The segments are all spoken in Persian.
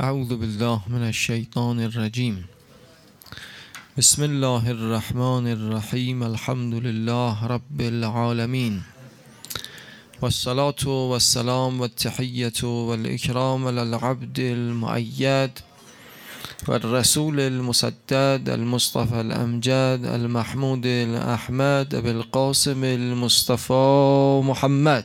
أعوذ بالله من الشیطان الرجیم بسم الله الرحمن الرحیم الحمد لله رب العالمین والصلاة والسلام والتحية والإكرام للعبد المؤيد والرسول المسدد المصطفى الأمجد المحمود الأحمد بالقاسم المصطفى محمد.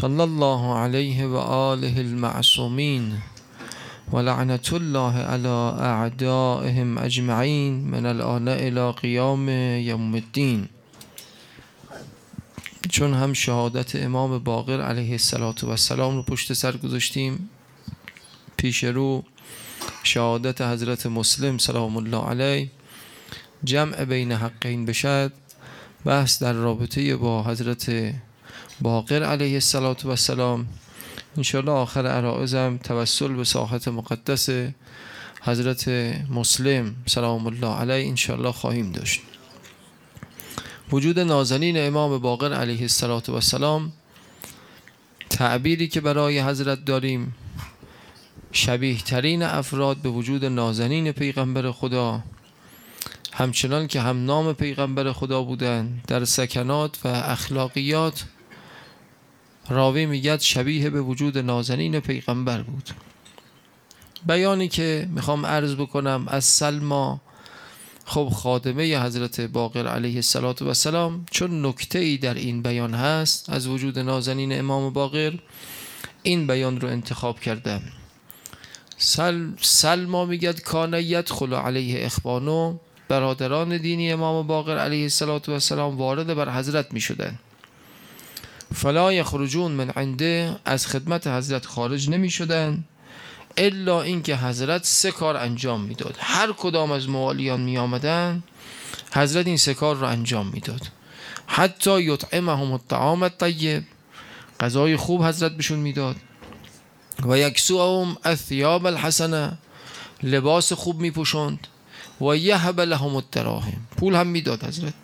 صلى الله عليه وآله المعصومين ولعنة الله على أعدائهم أجمعين من الآن إلى قيام يوم الدين. چون هم شهادت امام باقر علیه السلام رو پشت سر گذاشتیم پیش رو شهادت حضرت مسلم سلام الله علیه جمع بین حقین بشد بحث در رابطه با حضرت باقر علیه السلام انشاءالله آخر عرائزم توسل به ساحت مقدس حضرت مسلم سلام الله علیه انشاءالله خواهیم داشت. وجود نازنین امام باقر علیه السلام تعبیری که برای حضرت داریم شبیه ترین افراد به وجود نازنین پیغمبر خدا همچنان که هم نام پیغمبر خدا بودن در سکنات و اخلاقیات راوی میگد شبیه به وجود نازنین پیغمبر بود. بیانی که می‌خوام عرض بکنم از سلما خب خادمه حضرت باقر علیه السلام چون نکته ای در این بیان هست از وجود نازنین امام باقر این بیان رو انتخاب کردم. سل سلما میگد کانیت خلو علیه اخوانو برادران دینی امام باقر علیه السلام وارد بر حضرت می شدن فلا یخرجون من عنده از خدمت حضرت خارج نمی شدن الا اینکه حضرت سه کار انجام می‌داد. هر کدام از موالیان می آمدن حضرت این سه کار رو انجام می‌داد. حتی یطعمهم الطعام الطیب غذای خوب حضرت بهشون می‌داد. و یکسوهم الثیاب الحسنه لباس خوب میپوشند. و یهب لهم الدراهم. پول هم می‌داد حضرت.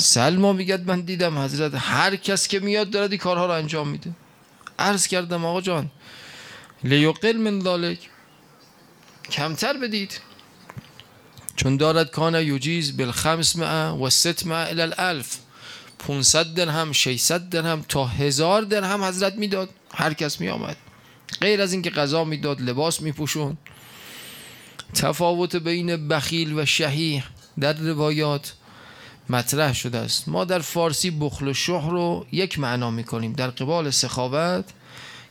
سلما میگد من دیدم حضرت هر کس که میاد دارد این کارها رو انجام میده. عرض کردم آقا جان لیقل من ذالک کمتر بدید. چون دارد کان یوجیز بالخمس مع و ست مع الى الالف. 500 درهم 600 درهم تا هزار درهم حضرت می‌داد. هر کس می آمد غیر از اینکه غذا می‌داد لباس میپوشون تفاوت بین بخیل و شهیح در روایات مطرح شده است. ما در فارسی بخل و شح رو یک معنا می‌کنیم. در قبال سخاوت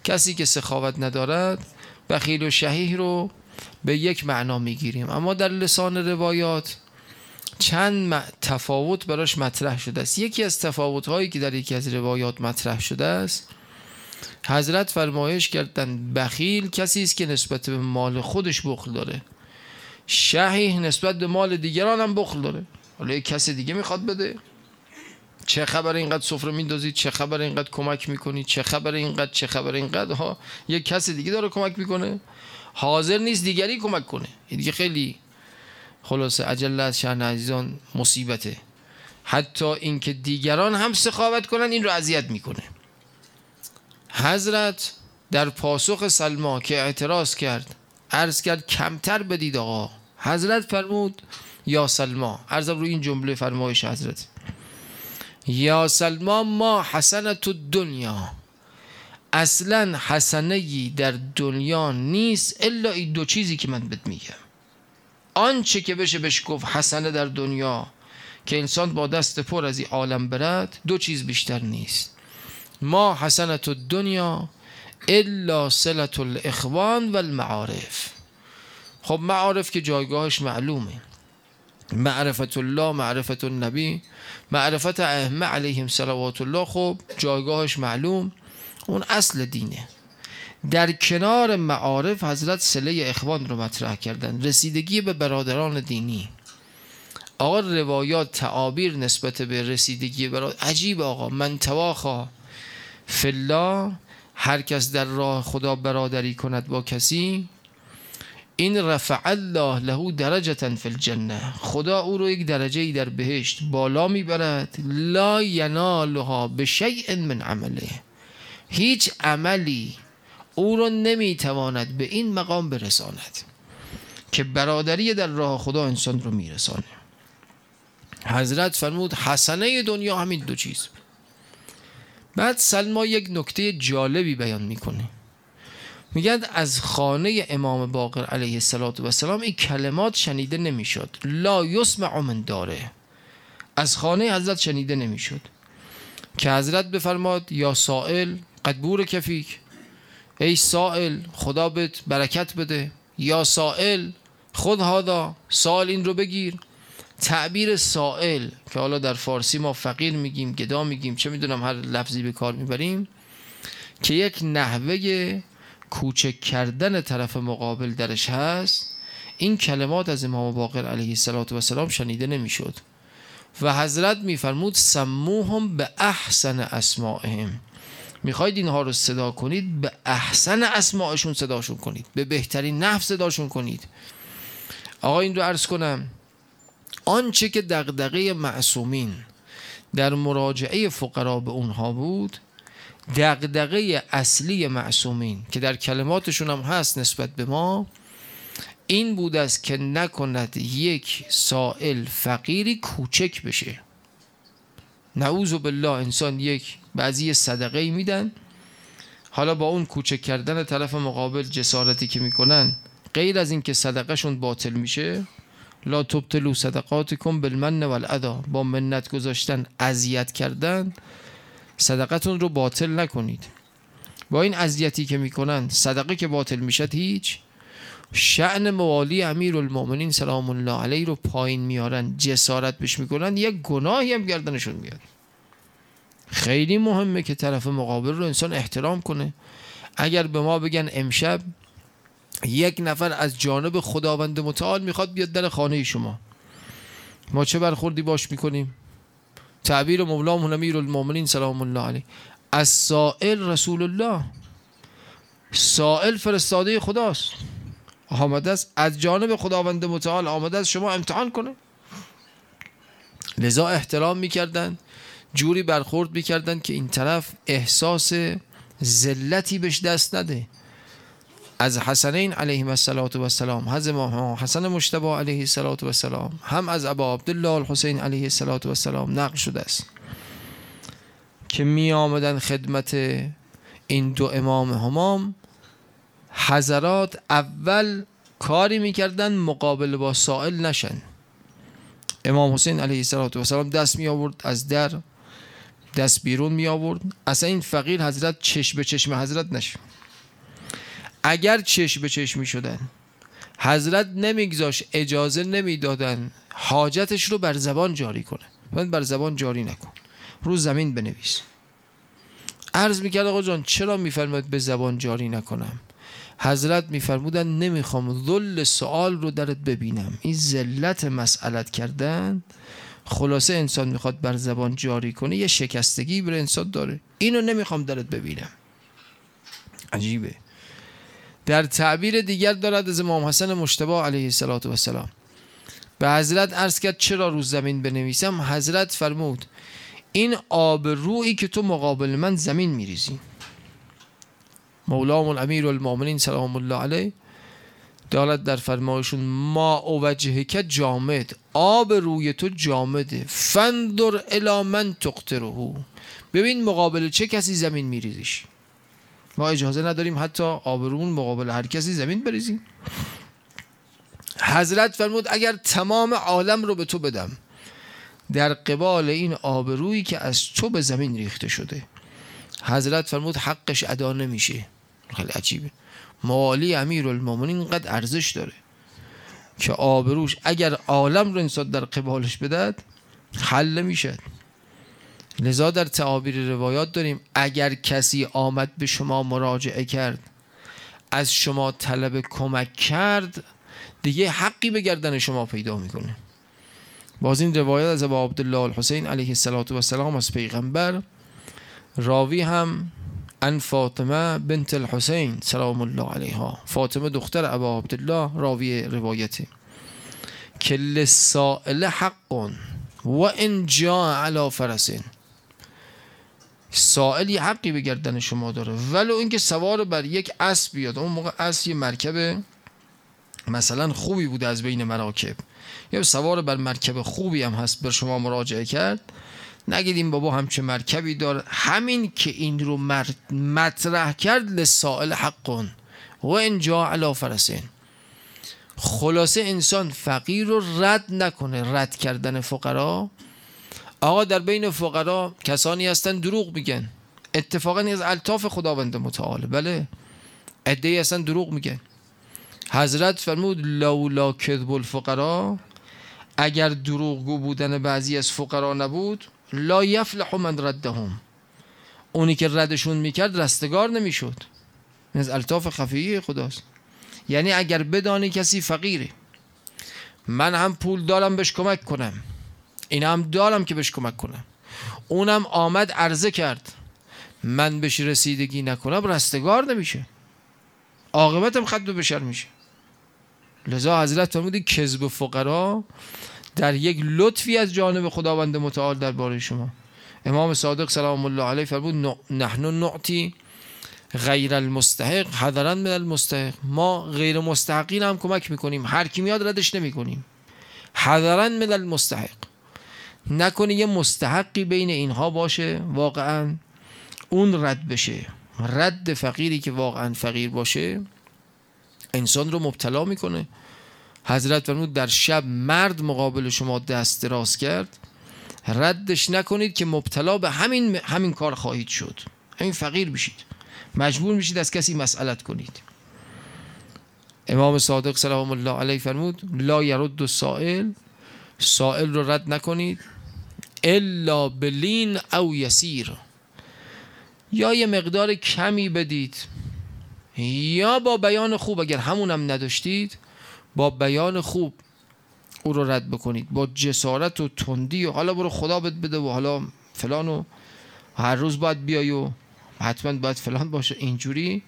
کسی که سخاوت ندارد بخیل و شهیح رو به یک معنا می‌گیریم. اما در لسان روایات چند تفاوت براش مطرح شده است. یکی از تفاوت هایی که در یکی از روایات مطرح شده است حضرت فرمایش کردن بخیل کسی است که نسبت به مال خودش بخل داره. شهیح نسبت به مال دیگران هم بخل داره. حالا یک کسی دیگه می‌خواد بده. چه خبر اینقدر سفره میندازید چه خبر اینقدر کمک می‌کنید چه خبر اینقدر چه خبر اینقدر؟ ها یک کسی دیگه داره کمک می‌کنه. حاضر نیست دیگری کمک کنه. دیگه خیلی خلاصه عجله از شهر عزیزان مصیبته. حتی اینکه دیگران هم سخاوت کنن این رو اذیت می‌کنه. حضرت در پاسخ سلما که اعتراض کرد عرض کرد کمتر بدید آقا. حضرت فرمود یا سلما. عرضم رو این جمله فرمایش حضرت. یا سلما ما حسنت دنیا اصلا حسنه در دنیا نیست الا این دو چیزی که من بهت میگم. آنچه که بشه بهش گفت حسنه در دنیا که انسان با دست پر از این عالم برد دو چیز بیشتر نیست. ما حسنت دنیا الا سلت الاخوان و المعارف خب معارف که جایگاهش معلومه. معرفت الله معرفت النبی. معرفت ائمه علیهم صلوات الله خب جایگاهش معلوم. اون اصل دینه. در کنار معارف حضرت سله اخوان رو مطرح کردن. رسیدگی به برادران دینی. آقا روایات تعابیر نسبت به رسیدگی برادر عجیب آقا. من تواخا فلا هر کس در راه خدا برادری کند با کسی این رفع الله له درجه فی الجنه خدا او رو یک درجه ای در بهشت بالا می‌برد. لا ینالها به شیء من عمله. هیچ عملی او رو نمی‌تواند به این مقام برساند که برادری در راه خدا انسان رو میرسانه. حضرت فرمود حسنه دنیا همین دو چیز. بعد سلما یک نکته جالبی بیان می‌کنه. میگن از خانه امام باقر علیه السلام این کلمات شنیده نمی‌شد. لا یسمع من داره. از خانه حضرت شنیده نمی‌شد. که حضرت بفرماد یا سائل قدبور کفیک. ای سائل خدا بهت برکت بده. یا سائل خود هادا سال این رو بگیر. تعبیر سائل که حالا در فارسی ما فقیر میگیم گدا میگیم چه می‌دونم هر لفظی به کار می‌بریم که یک نحوه کوچک کردن طرف مقابل درش هست این کلمات از امام باقر علیه السلام شنیده نمی‌شد. و حضرت میفرمود سموهم به احسن اسمائهم می‌خواید اینها رو صدا کنید به احسن اسماعشون صداشون کنید به بهترین نفس صداشون کنید. آقا این رو عرض کنم آنچه که دغدغه معصومین در مراجعه فقرا به اونها بود دغدغه اصلی معصومین که در کلماتشون هم هست نسبت به ما این بود است که نکند یک سائل فقیری کوچک بشه. نعوذ بالله انسان یک بعضی صدقه میدن. حالا با اون کوچک کردن طرف مقابل جسارتی که می‌کنن غیر از اینکه صدقهشون باطل میشه لا تبتلو صدقاتکم بالمن والاذا با منت گذاشتن اذیت کردن صدقتون رو باطل نکنید. با این اذیتی که می‌کنن صدقه که باطل می‌شد هیچ. شعن موالی امیر المؤمنین سلام الله علیه رو پایین میارن جسارت بش می‌کنن یک گناهی هم گردنشون میاد خیلی مهمه که طرف مقابل رو انسان احترام کنه. اگر به ما بگن امشب یک نفر از جانب خداوند متعال می‌خواد بیاد در خانه شما. ما چه برخوردی باش می‌کنیم؟ تعبیر مولام امیر المؤمنین سلام الله علیه. از سائل رسول الله. سائل فرستاده خداست. آمده است. از جانب خداوند متعال آمده است. شما امتحان کنه. لذا احترام می‌کردن جوری برخورد می‌کردن که این طرف احساس ذلتی بهش دست نده. از حسنین علیه السلام هم حسن مشتبه علیه السلام هم از ابا عبدالله الحسین علیه السلام نقل شده است. که می آمدن خدمت این دو امام همام حضرات اول کاری می‌کردن مقابل با سائل نشن. امام حسین علیه السلام دست می آورد از در دست بیرون می آورد. اصلا این فقیر حضرت چشم به چشم حضرت نشه اگر چشم به چشم می شدن حضرت نمیگذاش اجازه نمی‌دادن حاجتش رو بر زبان جاری کنه. من بر زبان جاری نکن. رو زمین بنویس. عرض می‌کرد آقا جان چرا میفرماید به زبان جاری نکنم؟ حضرت میفرمودن نمی‌خوام ذل سوال رو درت ببینم. این ذلت مسئلت کردن. خلاصه انسان می‌خواد بر زبان جاری کنه یه شکستگی بر انسان داره. اینو نمی‌خوام درت ببینم. عجیبه. در تعبیر دیگر دارد از امام حسن مشتبه علیه السلام به حضرت عرض کرد چرا رو زمین بنویسم؟ حضرت فرمود این آب روی که تو مقابل من زمین میریزی. مولام الامیر المؤمنین سلام الله علیه. دارد در فرمایشون ما او که جامد آب روی تو جامده. فندر الی من تقتره ببین مقابل چه کسی زمین میریزیش. ما اجازه نداریم حتی آبرون مقابل هر کسی زمین بریزیم. حضرت فرمود اگر تمام عالم رو به تو بدم در قبال این آبرویی که از تو به زمین ریخته شده. حضرت فرمود حقش ادا نمیشه. خیلی عجیبه. موالی امیر المومنین قد ارزش داره که آبروش اگر عالم رو انسان در قبالش بدد حل میشه لذا در تعابیر روایات داریم اگر کسی آمد به شما مراجعه کرد از شما طلب کمک کرد دیگه حقی به گردن شما پیدا می‌کنه. باز این روایت از ابا عبدالله الحسین علیه السلام از پیغمبر. راوی هم ان فاطمه بنت الحسین سلام الله علیها. فاطمه دختر ابا عبدالله راوی روایته که لسائل حق و ان جا علی فرسین. سائلی حقی به گردن شما داره. ولو اینکه سوار بر یک اسب بیاد. اون موقع اسب یه مرکب مثلا خوبی بوده از بین مراکب. یا سوار بر مرکب خوبی هم هست بر شما مراجعه کرد. نگید این بابا همچه مرکبی داره همین که این رو مطرح کرد لسائل حقون. و اینجا علا فرسین. خلاصه انسان فقیر رو رد نکنه. رد کردن فقرا. آقا در بین فقرا کسانی هستن دروغ میگن. اتفاقا از الطاف خداوند متعال. بله. عده هستن دروغ میگن. حضرت فرمود لولا کذب الفقرا اگر دروغگو بودن بعضی از فقرا نبود لا یفلح من ردهم اونی که ردشون می‌کرد رستگار نمی‌شد. از الطاف خفیه خداست. یعنی اگر بدانی کسی فقیره من هم پول دارم بهش کمک کنم. این هم دارم که بهش کمک کنم. اونم آمد عرضه کرد. من بهش رسیدگی نکنم رستگار نمیشه. عاقبتم خط به بشر میشه. لذا حضرت فرمودی کذب فقرا در یک لطفی از جانب خداوند متعال درباره شما. امام صادق سلام الله علیه فرمود نحن نعطی غیر المستحق حضرا من المستحق. ما غیر مستحقین هم کمک می‌کنیم هر کی میاد ردش نمی‌کنیم. حضرا من المستحق. نکنه یه مستحقی بین اینها باشه واقعا اون رد بشه. رد فقیری که واقعا فقیر باشه انسان رو مبتلا می‌کنه. حضرت فرمود در شب مرد مقابل شما دست دراز کرد. ردش نکنید که مبتلا به همین همین کار خواهید شد. همین فقیر بشید. مجبور میشید از کسی مسئلت کنید. امام صادق سلام الله علیه فرمود لا یرد سائل سائل رو رد نکنید. الا بلین او یسیر. یا یه مقدار کمی بدید. یا با بیان خوب اگر همونم نداشتید با بیان خوب او رو رد بکنید. با جسارت و تندی و حالا برو خدا بد بده و حالا فلان و هر روز باید بیای و حتما باید فلان باشه. اینجوری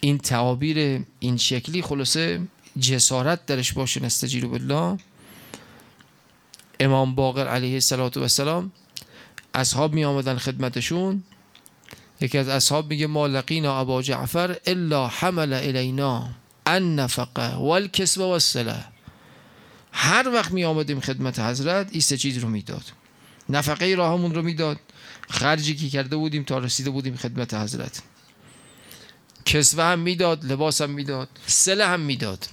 این تعابیر این شکلی خلاصه جسارت درش باشه. نستجیرو بالله. امام باقر علیه السلام اصحاب می آمدن خدمتشون. یکی از اصحاب میگه ما لقینا ابا جعفر الا حمل الینا النفقه والکسب والصله هر وقت می آمدیم خدمت حضرت این سه چیز رو می‌داد. نفقه راهمون رو می‌داد. خرجی که کرده بودیم تا رسیده بودیم خدمت حضرت. کسوه هم می‌داد لباس هم می‌داد سله هم می‌داد.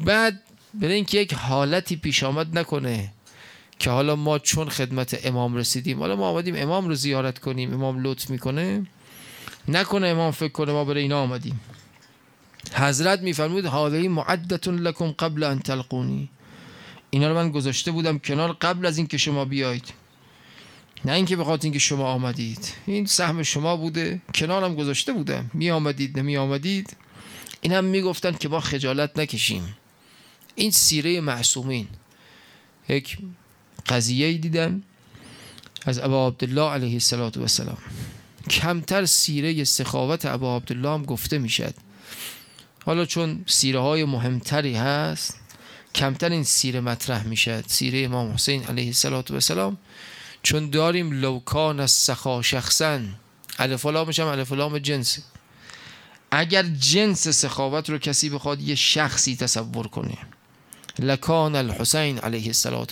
بعد برای اینکه یک حالتی پیش آمد نکنه که حالا ما چون خدمت امام رسیدیم حالا ما آمدیم امام رو زیارت کنیم امام لطف می‌کنه. نکنه امام فکر کنه ما برای اینا آمدیم. حضرت میفرمود هذه معدت لکم قبل ان تلقونی. اینا رو من گذاشته بودم کنار قبل از اینکه شما بیایید. نه اینکه بخاطر اینکه شما آمدید. این سهم شما بوده. کنارم گذاشته بودم. می آمدید نمی آمدید این هم می‌گفتن که ما خجالت نکشیم. این سیره معصومین. یک قضیه دیدم از ابا عبدالله علیه السلام کمتر سیره سخاوت ابا عبدالله هم گفته می‌شد. حالا چون سیره های مهمتری هست کمتر این سیره مطرح می‌شد. سیره امام حسین علیه السلام چون داریم لوکان از سخا شخصا الف لامش هم الف لام جنس. اگر جنس سخاوت رو کسی بخواد یه شخصی تصور کنه لکان الحسین علیه السلام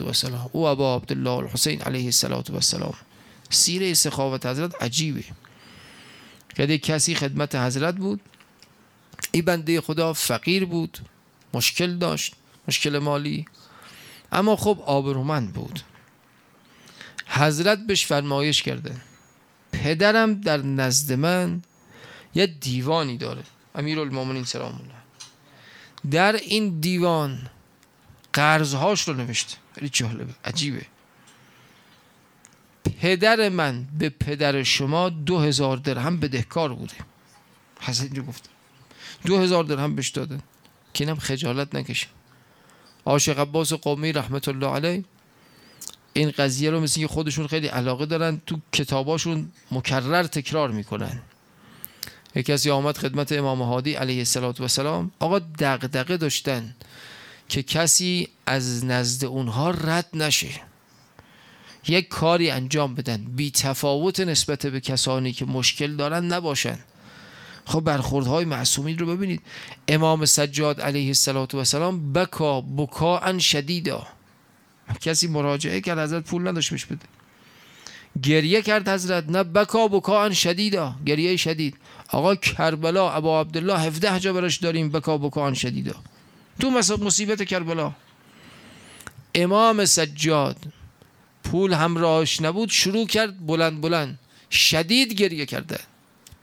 او ابا عبدالله الحسین علیه السلام سیره سخاوت حضرت عجیبه. که کسی خدمت حضرت بود. این بنده خدا فقیر بود مشکل داشت مشکل مالی. اما خب آبرومند بود. حضرت بهش فرمایش کرده. پدرم در نزد من یه دیوانی داره. امیر المومنین سلام الله در این دیوان قرضهاش رو نوشته خیلی جالبه. عجیبه. پدر من به پدر شما دو هزار درهم بدهکار بوده. حضرت اینجا گفته دو هزار درهم بهش داده که اینم خجالت نکشه. عاشق عباس قومی رحمت الله علیه. این قضیه رو مثل خودشون خیلی علاقه دارن تو کتاباشون مکرر تکرار می‌کنن. یک کسی آمد خدمت امام هادی علیه السلام آقا دغدغه داشتن. که کسی از نزد اونها رد نشه. یک کاری انجام بدن. بی تفاوت نسبت به کسانی که مشکل دارن نباشن. خب برخوردهای معصومین رو ببینید. امام سجاد علیه السلام بکا بکا ان شدیدا. کسی مراجعه کرد حضرت پول نداشت میش بده. گریه کرد حضرت نه بکا بکا ان شدیدا. گریه شدید. آقا کربلا ابا عبدالله 17 جا براش داریم بکا بکا ان شدیدا. تو مصیبت کربلا. امام سجاد پول همراهش نبود شروع کرد بلند بلند. شدید گریه کرده.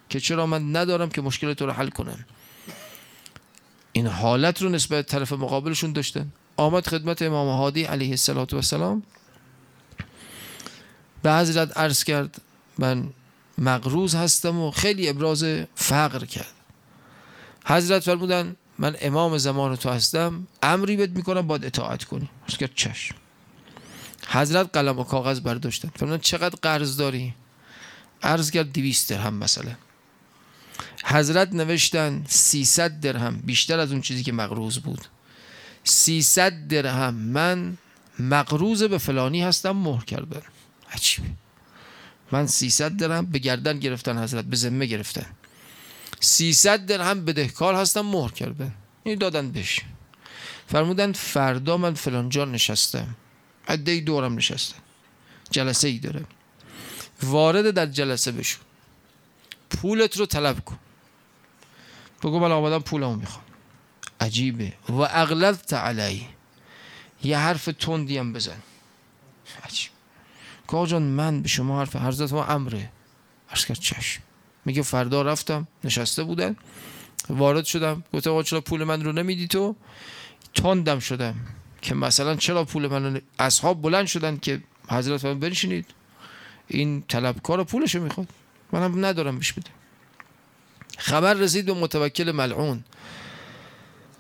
که چرا من ندارم که مشکل تو رو حل کنم. این حالت رو نسبت طرف مقابلشون داشتن. آمد خدمت امام هادی علیه السلام به حضرت عرض کرد من مغروز هستم و خیلی ابراز فقر کرد. حضرت فرمودن من امام زمان تو هستم امری بهت می‌کنم باید اطاعت کنی. کرد چشم. حضرت قلم و کاغذ برداشتن. فرمودن چقدر قرض داری؟ عرض کرد 200 درهم مثلا حضرت نوشتن 300 درهم. بیشتر از اون چیزی که مقروض بود. 300 درهم. من مقروض به فلانی هستم مهر کردن. عجیبه. من 300 درهم به گردن گرفتن حضرت به ذمه گرفتن. 300 درهم بدهکار هستم مهر کردن این دادن بهش. فرمودن فردا من فلان جا نشستم. عده دورم نشستم جلسه ای داره. وارد در جلسه بشو. پولت رو طلب کن. بگو من آمدم پولمو می‌خوام. عجیبه. و اغلظت علی. یه حرف تندی هم بزن. عجیب. که من به شما حرف حضرت ما امره. عرض کرد چشم. میگه فردا رفتم نشسته بودن وارد شدم. گفتم چرا پول من رو نمیدی تو؟ تندم شدم که مثلا چرا پول من رو اصحاب بلند شدن که حضرت من بنشینید. این طلبکار پولشو می‌خواد. منم ندارم بهش بده خبر رسید به متوکل ملعون.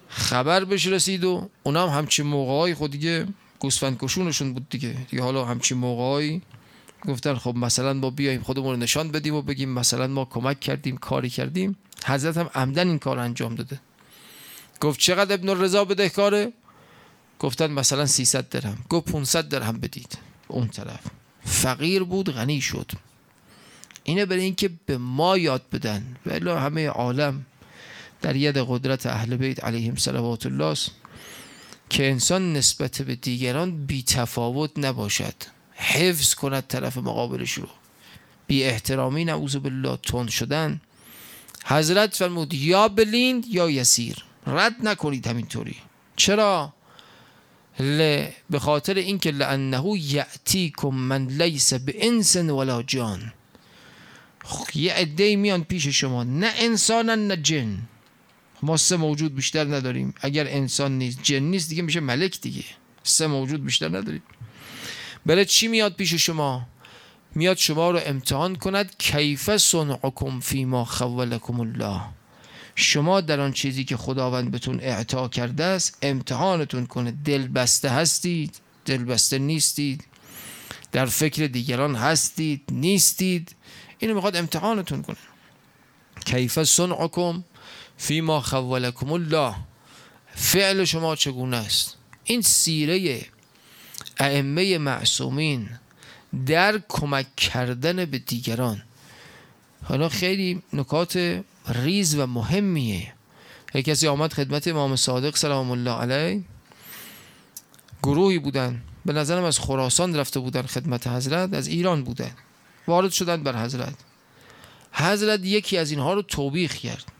خبر بهش رسید و اونم هم همچین موقعای خود دیگه گوسفند کشونشون بود دیگه. دیگه حالا همچین موقعای گفتن خب مثلا با بیایم خودمون رو نشان بدیم و بگیم مثلا ما کمک کردیم کاری کردیم. حضرت هم عمدن این کار انجام داده. گفت چقدر ابن رضا بدهکاره؟ گفتن مثلا 300 درهم. گفت 500 درهم بدید. اون طرف. فقیر بود غنی شد. اینه برای اینکه به ما یاد بدن. ولی همه عالم در ید قدرت اهل بیت علیهم صلوات الله که انسان نسبت به دیگران بی تفاوت نباشد. حفظ کند طرف مقابلش رو بی احترامی نعوذ بالله تند شدن. حضرت فرمود یا بلیند یا یسیر. رد نکنید همینطوری. چرا؟ ل به خاطر اینکه لانه یاتیکم من لیس به انس ولا جان. یه عده میان پیش شما. نه انسان نه جن. ما سه موجود بیشتر نداریم. اگر انسان نیست جن نیست دیگه میشه ملک دیگه. سه موجود بیشتر نداریم. بله چی میاد پیش شما؟ میاد شما رو امتحان کند. کیف صنعکم فیما خولکم الله. شما در آن چیزی که خداوند بهتون اعطا کرده است امتحانتون کنه. دل بسته هستید دل بسته نیستید. در فکر دیگران هستید نیستید. اینو می‌خواد امتحانتون کنه. کیف صنعکم فیما خولکم الله. فعل شما چگونه است؟ این سیره ائمه معصومین در کمک کردن به دیگران. حالا خیلی نکات ریز و مهمیه. یک کسی آمد خدمت امام صادق سلام الله علیه. گروهی بودن. به نظرم از خراسان رفته بودن خدمت حضرت از ایران بودن. وارد شدن بر حضرت. حضرت یکی از اینها رو توبیخ کرد.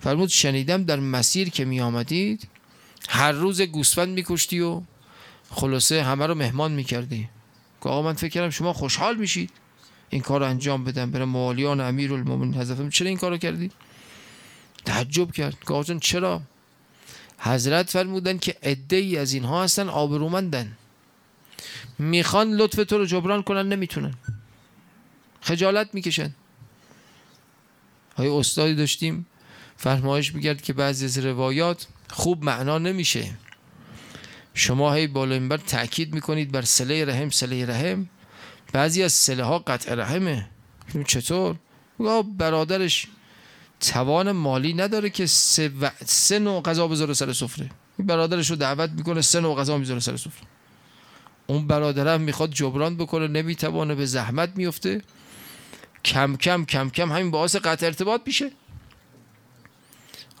فرمود شنیدم در مسیر که می آمدید هر روز گوسفند میکشتی و خلاصه همه رو مهمان می‌کردی. که آقا من فکر کردم شما خوشحال میشید. این کار رو انجام بدم. برای موالیان امیر المومنین حضرت چرا این کار رو کردی؟ تعجب کرد. که چرا؟ حضرت فرمودن که عده ای از اینها هستن آبرومندن. می‌خوان لطف تو رو جبران کنن نمی‌تونن. خجالت می‌کشن. های استادی داشتیم. فرمایش میگرد که بعضی از روایات خوب معنا نمیشه. شما هی بالای بر تاکید می‌کنید بر سله رحم سله رحم. بعضی از سله ها قطع رحمه. چطور؟ برادرش توان مالی نداره که سه, و... سه نوع غذا بذاره سر سفره. برادرش رو دعوت می‌کنه سه نوع غذا می‌ذاره سر سفره. اون برادرم می‌خواد جبران بکنه نمی‌توانه به زحمت میفته کم کم کم کم همین باعث قطع ارتباط میشه.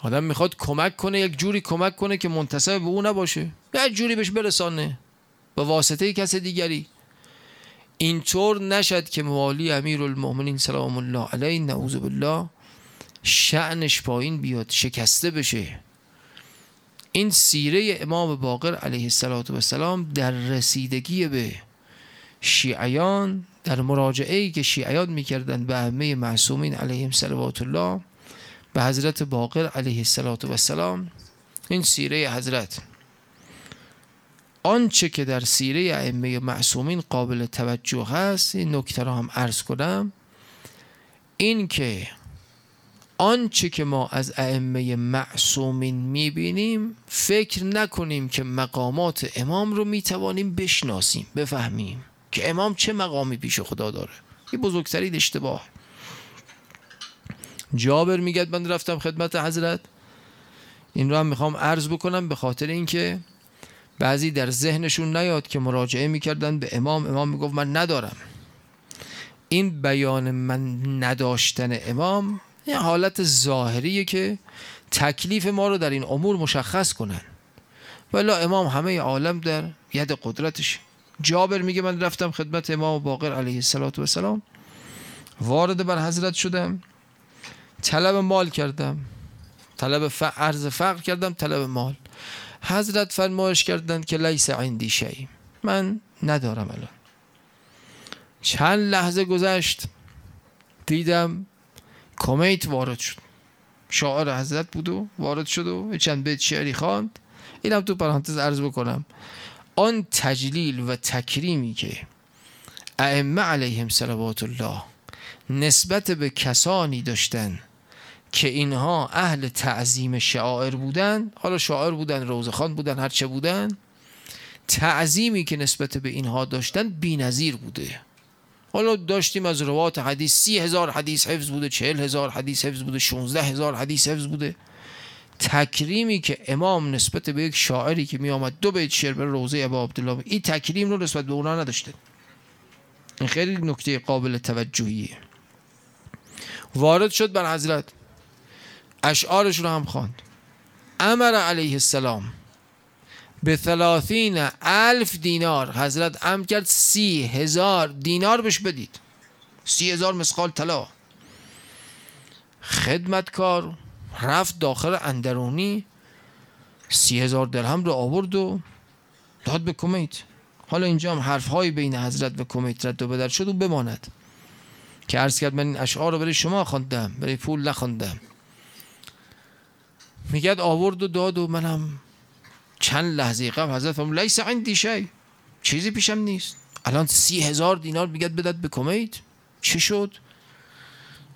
آدم می‌خواد کمک کنه یک جوری کمک کنه که منتصب به او نباشه. یک جوری بهش برسانه. به واسطه کس دیگری. اینطور نشد که موالی امیر المؤمنین سلام الله علیه نعوذ بالله شعنش پایین بیاد شکسته بشه. این سیره امام باقر علیه السلام در رسیدگی به شیعیان در مراجعه ای که شیعیان می‌کردند به همه معصومین علیهم صلوات الله به حضرت باقر علیه السلام این سیره حضرت. آنچه که در سیره ائمه معصومین قابل توجه هست این نکته را هم عرض کنم. این که آنچه که ما از ائمه معصومین می‌بینیم فکر نکنیم که مقامات امام رو می‌توانیم بشناسیم بفهمیم که امام چه مقامی پیش خدا داره. این بزرگترین اشتباه. جابر میگد من رفتم خدمت حضرت. این رو هم می‌خوام عرض بکنم به خاطر اینکه بعضی در ذهنشون نیاد که مراجعه می‌کردن به امام. امام می‌گفت من ندارم. این بیان من نداشتن امام یه حالت ظاهریه که تکلیف ما رو در این امور مشخص کنن. ولی امام همه عالم در ید قدرتش. جابر میگه من رفتم خدمت امام باقر علیه السلام وارد بر حضرت شدم. طلب مال کردم. طلب عرض فقر کردم طلب مال. حضرت فرمایش کردند که لیس عندی شی من ندارم الان. چند لحظه گذشت دیدم کمیت وارد شد. شاعر حضرت بود و وارد شد و چند بیت شعری خواند. اینم تو پرانتز عرض بکنم. آن تجلیل و تکریمی که ائمه علیهم صلوات الله نسبت به کسانی داشتن که اینها اهل تعظیم شاعر بودن حالا شاعر بودن روزخان بودن هرچه بودن تعظیمی که نسبت به اینها داشتن بی بوده. حالا داشتیم از روات حدیث سی هزار حدیث حفظ بوده چهل هزار حدیث حفظ بوده شونزده هزار حدیث حفظ بوده. تکریمی که امام نسبت به یک شاعری که می آمد دو بیت شعر به روزه ابا عبدالله این تکریم رو نسبت به اونا نداشته این خیلی نکته قابل توجهیه. وارد شد بر حضرت اشعارش رو هم خواند. امر علیه السلام به ثلاثین الف دینار. حضرت ام کرد سی هزار دینار بهش بدید. سی هزار مسقال طلا. خدمتکار رفت داخل اندرونی سی هزار درهم رو آورد و داد به کمیت حالا اینجا هم حرف های بین حضرت و کمیت رد و بدر شد و بماند. که عرض کرد من این اشعار رو برای شما خواندم برای پول نخواندم. میگد آورد و داد و منم چند لحظه قبل حضرت فرمود لیس عندی شی چیزی پیشم نیست. الان سی هزار دینار میگد بدد به کمیت. چی شد؟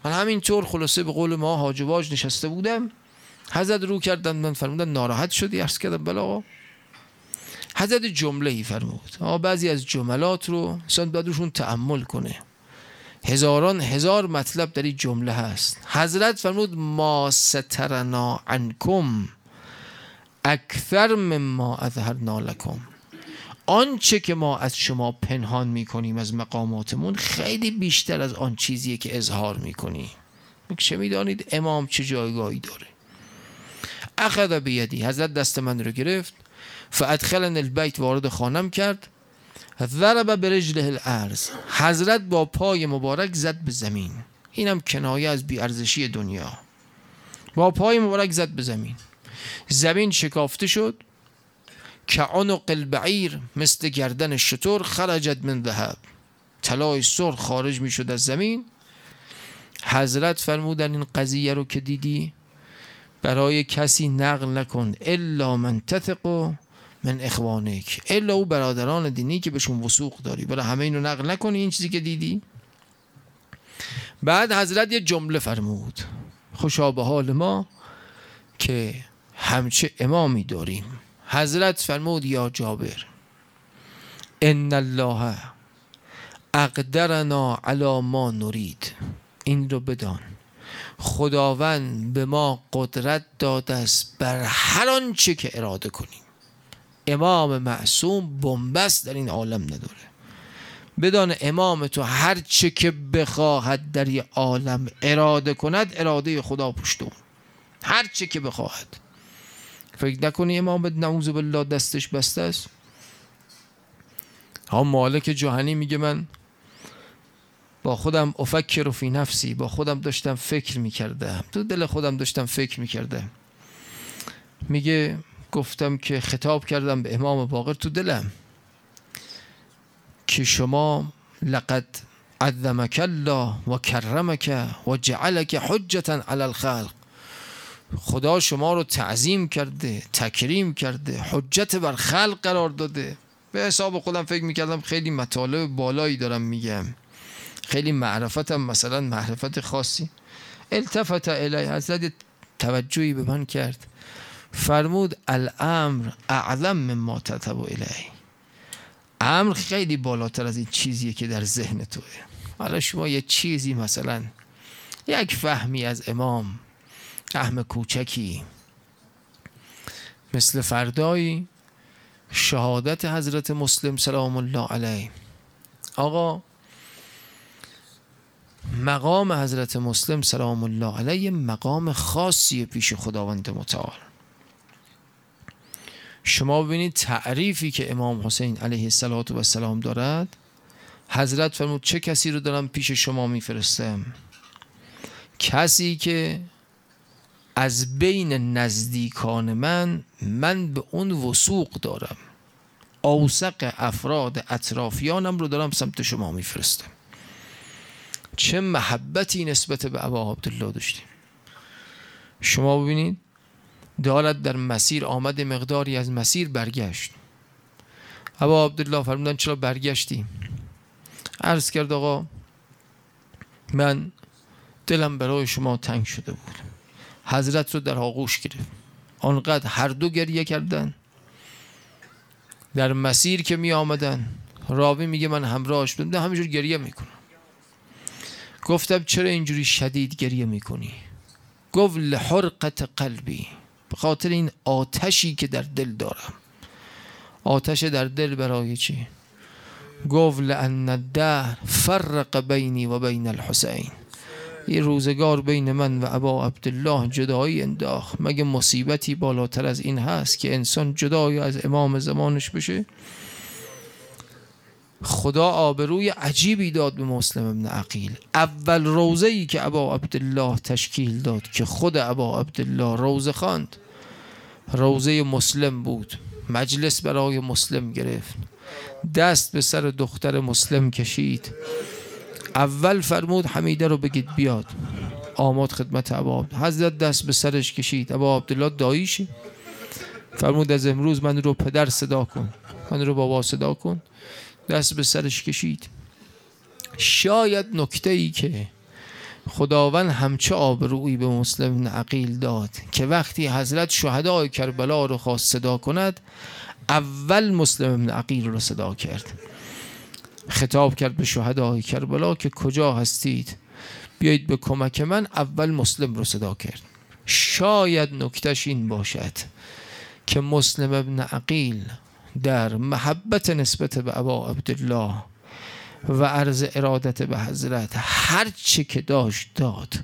من همینطور خلاصه به قول ما حاج نشسته بودم. حضرت رو کردن من فرمودن ناراحت شدی؟ عرض کردم بلا آقا. حضرت جمله ای فرمود آقا بعضی از جملات رو انسان باید روشون تعمل کنه. هزاران هزار مطلب در این جمله هست. حضرت فرمود ما سترنا عنکم اکثر مما اظهرنا لکم. آنچه که ما از شما پنهان می‌کنیم از مقاماتمون خیلی بیشتر از آن چیزیه که اظهار می‌کنی. چه می‌دانید امام چه جایگاهی داره. اخذ بیدی حضرت دست من رو گرفت. فادخلن البیت وارد خانم کرد. ضرب برجله الارض. حضرت با پای مبارک زد به زمین. اینم کنایه از بیارزشی دنیا. با پای مبارک زد به زمین. زمین شکافته شد. که عنق البعیر مثل گردن شطور خرجت من ذهب. طلای سرخ خارج می شد از زمین. حضرت فرمودن این قضیه رو که دیدی؟ برای کسی نقل نکن. الا من تثق من اخوانک. الا او برادران دینی که بهشون وسوق داری. برای همه اینو نقل نکنی این چیزی که دیدی. بعد حضرت یه جمله فرمود. خوشا به حال ما که همچه امامی داریم. حضرت فرمود یا جابر ان الله اقدرنا علی ما نرید. این رو بدان. خداوند به ما قدرت داده است بر هر آنچه که اراده کنیم. امام معصوم بنبست در این عالم نداره. بدان امام تو هر چه که بخواهد در این عالم اراده کند اراده خدا پشتون هر چه که بخواهد. فکر نکنی امام نعوذ بالله دستش بسته است؟ ها مالک جهانی میگه من با خودم افکر فی نفسی با خودم داشتم فکر می‌کردم. تو دل خودم داشتم فکر می‌کردم. میگه گفتم که خطاب کردم به امام باقر تو دلم که شما لقد عظمک الله و کرمک و جعلک حجتا علی الخلق. خدا شما رو تعظیم کرده تکریم کرده حجت بر خلق قرار داده. به حساب خودم فکر می‌کردم خیلی مطالب بالایی دارم میگم. خیلی معرفتم مثلا معرفت خاصی. التفت الی حضرت توجهی به من کرد. فرمود الامر اعظم مما تتب الی امر خیلی بالاتر از این چیزیه که در ذهن توه. حالا شما یه چیزی مثلا یک فهمی از امام فهم کوچکی مثل فردایی شهادت حضرت مسلم سلام الله علیه. آقا مقام حضرت مسلم سلام الله علیه مقام خاصی پیش خداوند متعال. شما ببینید تعریفی که امام حسین علیه السلام دارد حضرت فرمود چه کسی رو دارم پیش شما میفرستم؟ کسی که از بین نزدیکان من من به اون وسوق دارم. اوسق افراد اطرافیانم رو دارم سمت شما میفرستم. چه محبتی نسبت به ابا عبدالله داشتیم. شما ببینید دارد در مسیر آمد مقداری از مسیر برگشت. ابا عبدالله فرمودن چرا برگشتی؟ عرض کرد آقا من دلم برای شما تنگ شده بود. حضرت رو در آغوش گرفت. آنقدر هر دو گریه کردن. در مسیر که می آمدن راوی میگه من همراهش بودم همینجور گریه می‌کنم. گفتم چرا اینجوری شدید گریه می‌کنی؟ گفت لحرقت قلبی. به خاطر این آتشی که در دل دارم. آتش در دل برای چی؟ گفت لان الدهر فرق بینی و بین الحسین. یه روزگار بین من و ابا عبدالله جدایی انداخت. مگه مصیبتی بالاتر از این هست که انسان جدای از امام زمانش بشه؟ خدا آبروی عجیبی داد به مسلم ابن عقیل. اول روزه ای که ابا عبدالله تشکیل داد که خود ابا عبدالله روزه خواند. روزه مسلم بود. مجلس برای مسلم گرفت. دست به سر دختر مسلم کشید. اول فرمود حمیده رو بگید بیاد. آماد خدمت ابا حضرت دست به سرش کشید. ابا عبدالله داییشی فرمود از امروز من رو پدر صدا کن. من رو بابا صدا کن. دست به سرش کشید. شاید نکته ای که خداوند همچه آبرویی به مسلم عقیل داد که وقتی حضرت شهدای کربلا رو خواست صدا کند اول مسلم عقیل رو صدا کرد. خطاب کرد به شهدای کربلا که کجا هستید؟ بیایید به کمک من اول مسلم رو صدا کرد. شاید نکتش این باشد که مسلم ابن عقیل در محبت نسبت به ابا عبدالله و عرض ارادت به حضرت هر چی که داشت داد.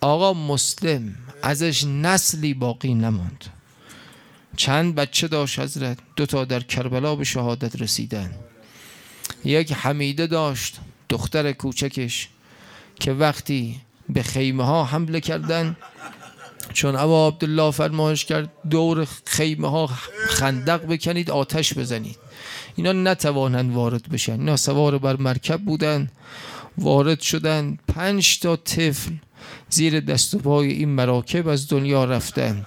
آقا مسلم ازش نسلی باقی نماند. چند بچه داشت حضرت؟ دوتا در کربلا به شهادت رسیدن. یک حمیده داشت دختر کوچکش که وقتی به خیمه ها حمله کردن چون ابا عبدالله فرمایش کرد دور خیمه ها خندق بکنید آتش بزنید. اینا نتوانند وارد بشن. اینا سوار بر مرکب بودن وارد شدن. پنج تا طفل زیر دست و پای این مراکب از دنیا رفتن.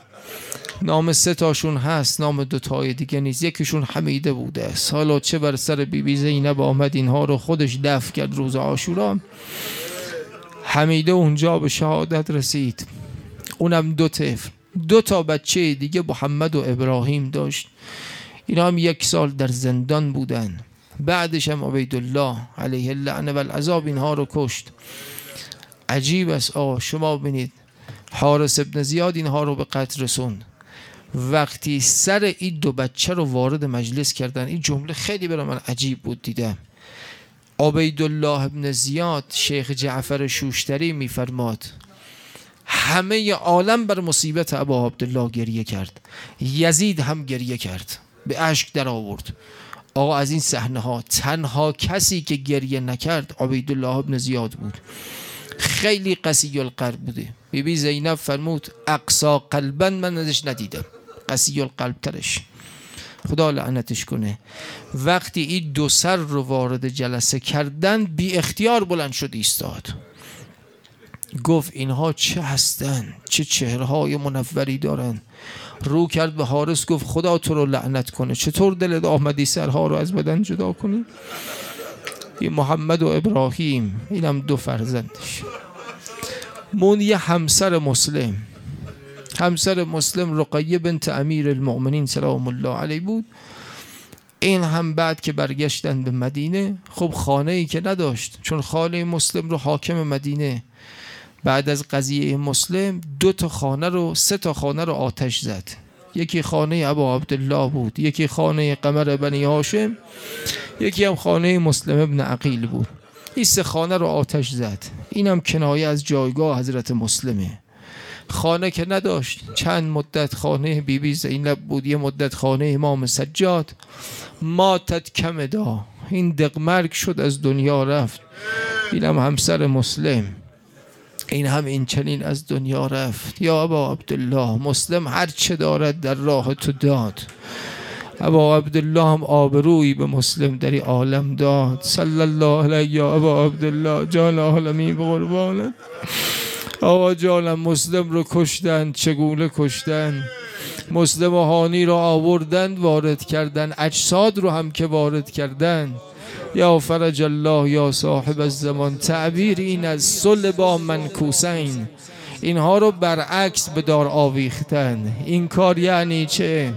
نام سه تاشون هست نام دو تای دیگه نیست. یکیشون حمیده بوده. حالا چه بر سر بی بی زینب آمد اینها رو خودش دفع کرد روز آشورا حمیده اونجا به شهادت رسید. اونم دو طفل. دو تا بچه دیگه محمد و ابراهیم داشت. اینا هم یک سال در زندان بودن. بعدش هم عبیدالله علیه اللعنه و اینها رو کشت. عجیب است. آه شما ببینید. حارس ابن زیاد اینها رو به قتل رسوند. وقتی سر این دو بچه رو وارد مجلس کردن این جمله خیلی برای من عجیب بود دیدم. عبیدالله ابن زیاد شیخ جعفر شوشتری میفرماد همه عالم بر مصیبت ابا عبدالله گریه کرد. یزید هم گریه کرد. به اشک در آورد. آقا از این صحنه ها تنها کسی که گریه نکرد عبیدالله ابن زیاد بود. خیلی قسی القلب بوده. بیبی زینب فرمود اقصا قلبا من ازش ندیدم. قسی القلب ترش. خدا لعنتش کنه. وقتی این دو سر رو وارد جلسه کردن بی اختیار بلند شد ایستاد. گفت اینها چه هستن؟ چه چهرهای منوری دارن؟ رو کرد به حارس گفت خدا تو رو لعنت کنه. چطور دلت آمدی سرها رو از بدن جدا کنی؟ این محمد و ابراهیم اینم دو فرزندش. مون یه همسر مسلم. همسر مسلم رقیه بنت امیر المؤمنین سلام الله علیه بود. این هم بعد که برگشتن به مدینه خب خانه ای که نداشت چون خاله مسلم رو حاکم مدینه بعد از قضیه مسلم دو تا خانه رو سه تا خانه رو آتش زد. یکی خانه ابا عبدالله بود یکی خانه قمر بنی هاشم یکی هم خانه مسلم ابن عقیل بود. این سه خانه رو آتش زد. اینم کنایه از جایگاه حضرت مسلمه. خانه که نداشت چند مدت خانه بیبی بی زینب بود یه مدت خانه امام سجاد. ماتت کم دا این دقمرگ شد از دنیا رفت. اینم همسر مسلم. این هم این چنین از دنیا رفت. یا ابا عبدالله مسلم هر چه دارد در راه تو داد. ابا عبدالله هم آبروی به مسلم در عالم داد. صلی الله علیه یا ابا عبدالله جان عالمی به قربانت آقا جانم مسلم رو کشتن چگونه کشتن؟ مسلم و هانی رو آوردن وارد کردن. اجساد رو هم که وارد کردن. یا فرج الله یا صاحب الزمان تعبیر این از سل با منکوسین اینها رو برعکس به دار آویختن. این کار یعنی چه؟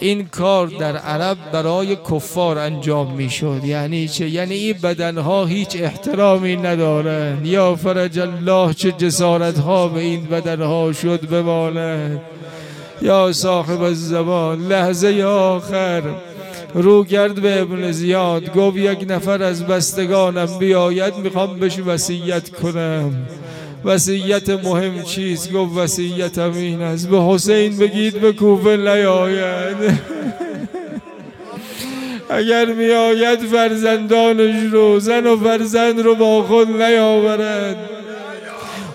این کار در عرب برای کفار انجام می‌شد. یعنی چه؟ یعنی این بدنها هیچ احترامی ندارن. یا فرج الله چه جسارت ها به این بدنها شد بماند. یا صاحب الزمان لحظه آخر. رو کرد به ابن زیاد گفت یک نفر از بستگانم بیاید می‌خوام بهش وصیت کنم. وصیت مهم چیست؟ گفت وصیت این است. به حسین بگید به کوفه نیاید. اگر میآید فرزندانش رو زن و فرزند رو با خود نیاورد.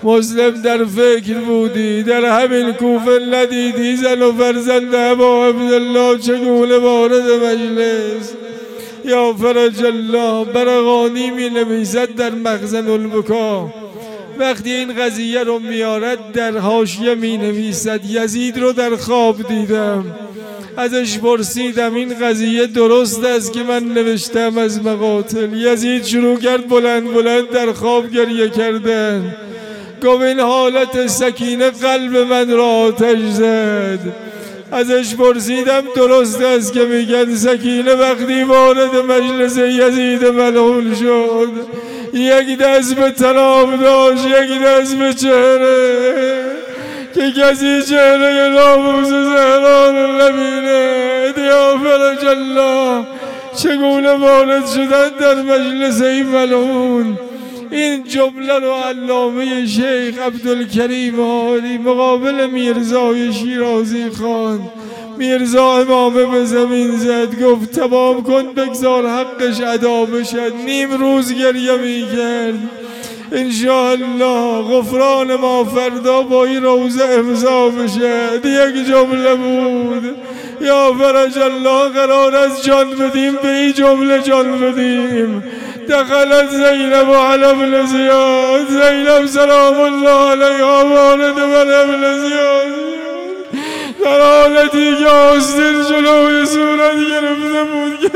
مسلم در فکر بودی در همین کوفه ندیدی. زن و فرزند ابا عبدالله چگونه وارد مجلس؟ یا فرج الله برغانی می نویسد در مخزن البکا. وقتی این قضیه رو میارد در حاشیه می نویسد. یزید رو در خواب دیدم. ازش پرسیدم این قضیه درست است که من نوشتم از مقاتل؟ یزید شروع کرد بلند بلند در خواب گریه کردن. گفت این حالت سکینه قلب من را آتش زد. ازش پرسیدم درست است که میگن سکینه وقتی وارد مجلس یزید ملعون شد. یک دست به تناب داشت یک دست به چهره. که کسی چهره ناموز زهران نبینه. یا فرج الله چگونه وارد شدن در مجلس این ملعون؟ این جمله رو علامه شیخ عبدالکریم آری مقابل میرزای شیرازی خان. میرزا امامه به زمین زد گفت تمام کن بگذار حقش ادا بشد نیم روز گریه می‌کرد. انشاءالله غفران ما فردا با این روزه امضا بشد یک جمله بود. یا فرج الله قرار از جان بدیم به این جمله جان بدیم. دخلت زینب على ابن زیاد زینب سلام الله علیها وارد من ابن زیاد در حالتی که آستین جلوی صورت گرفته بود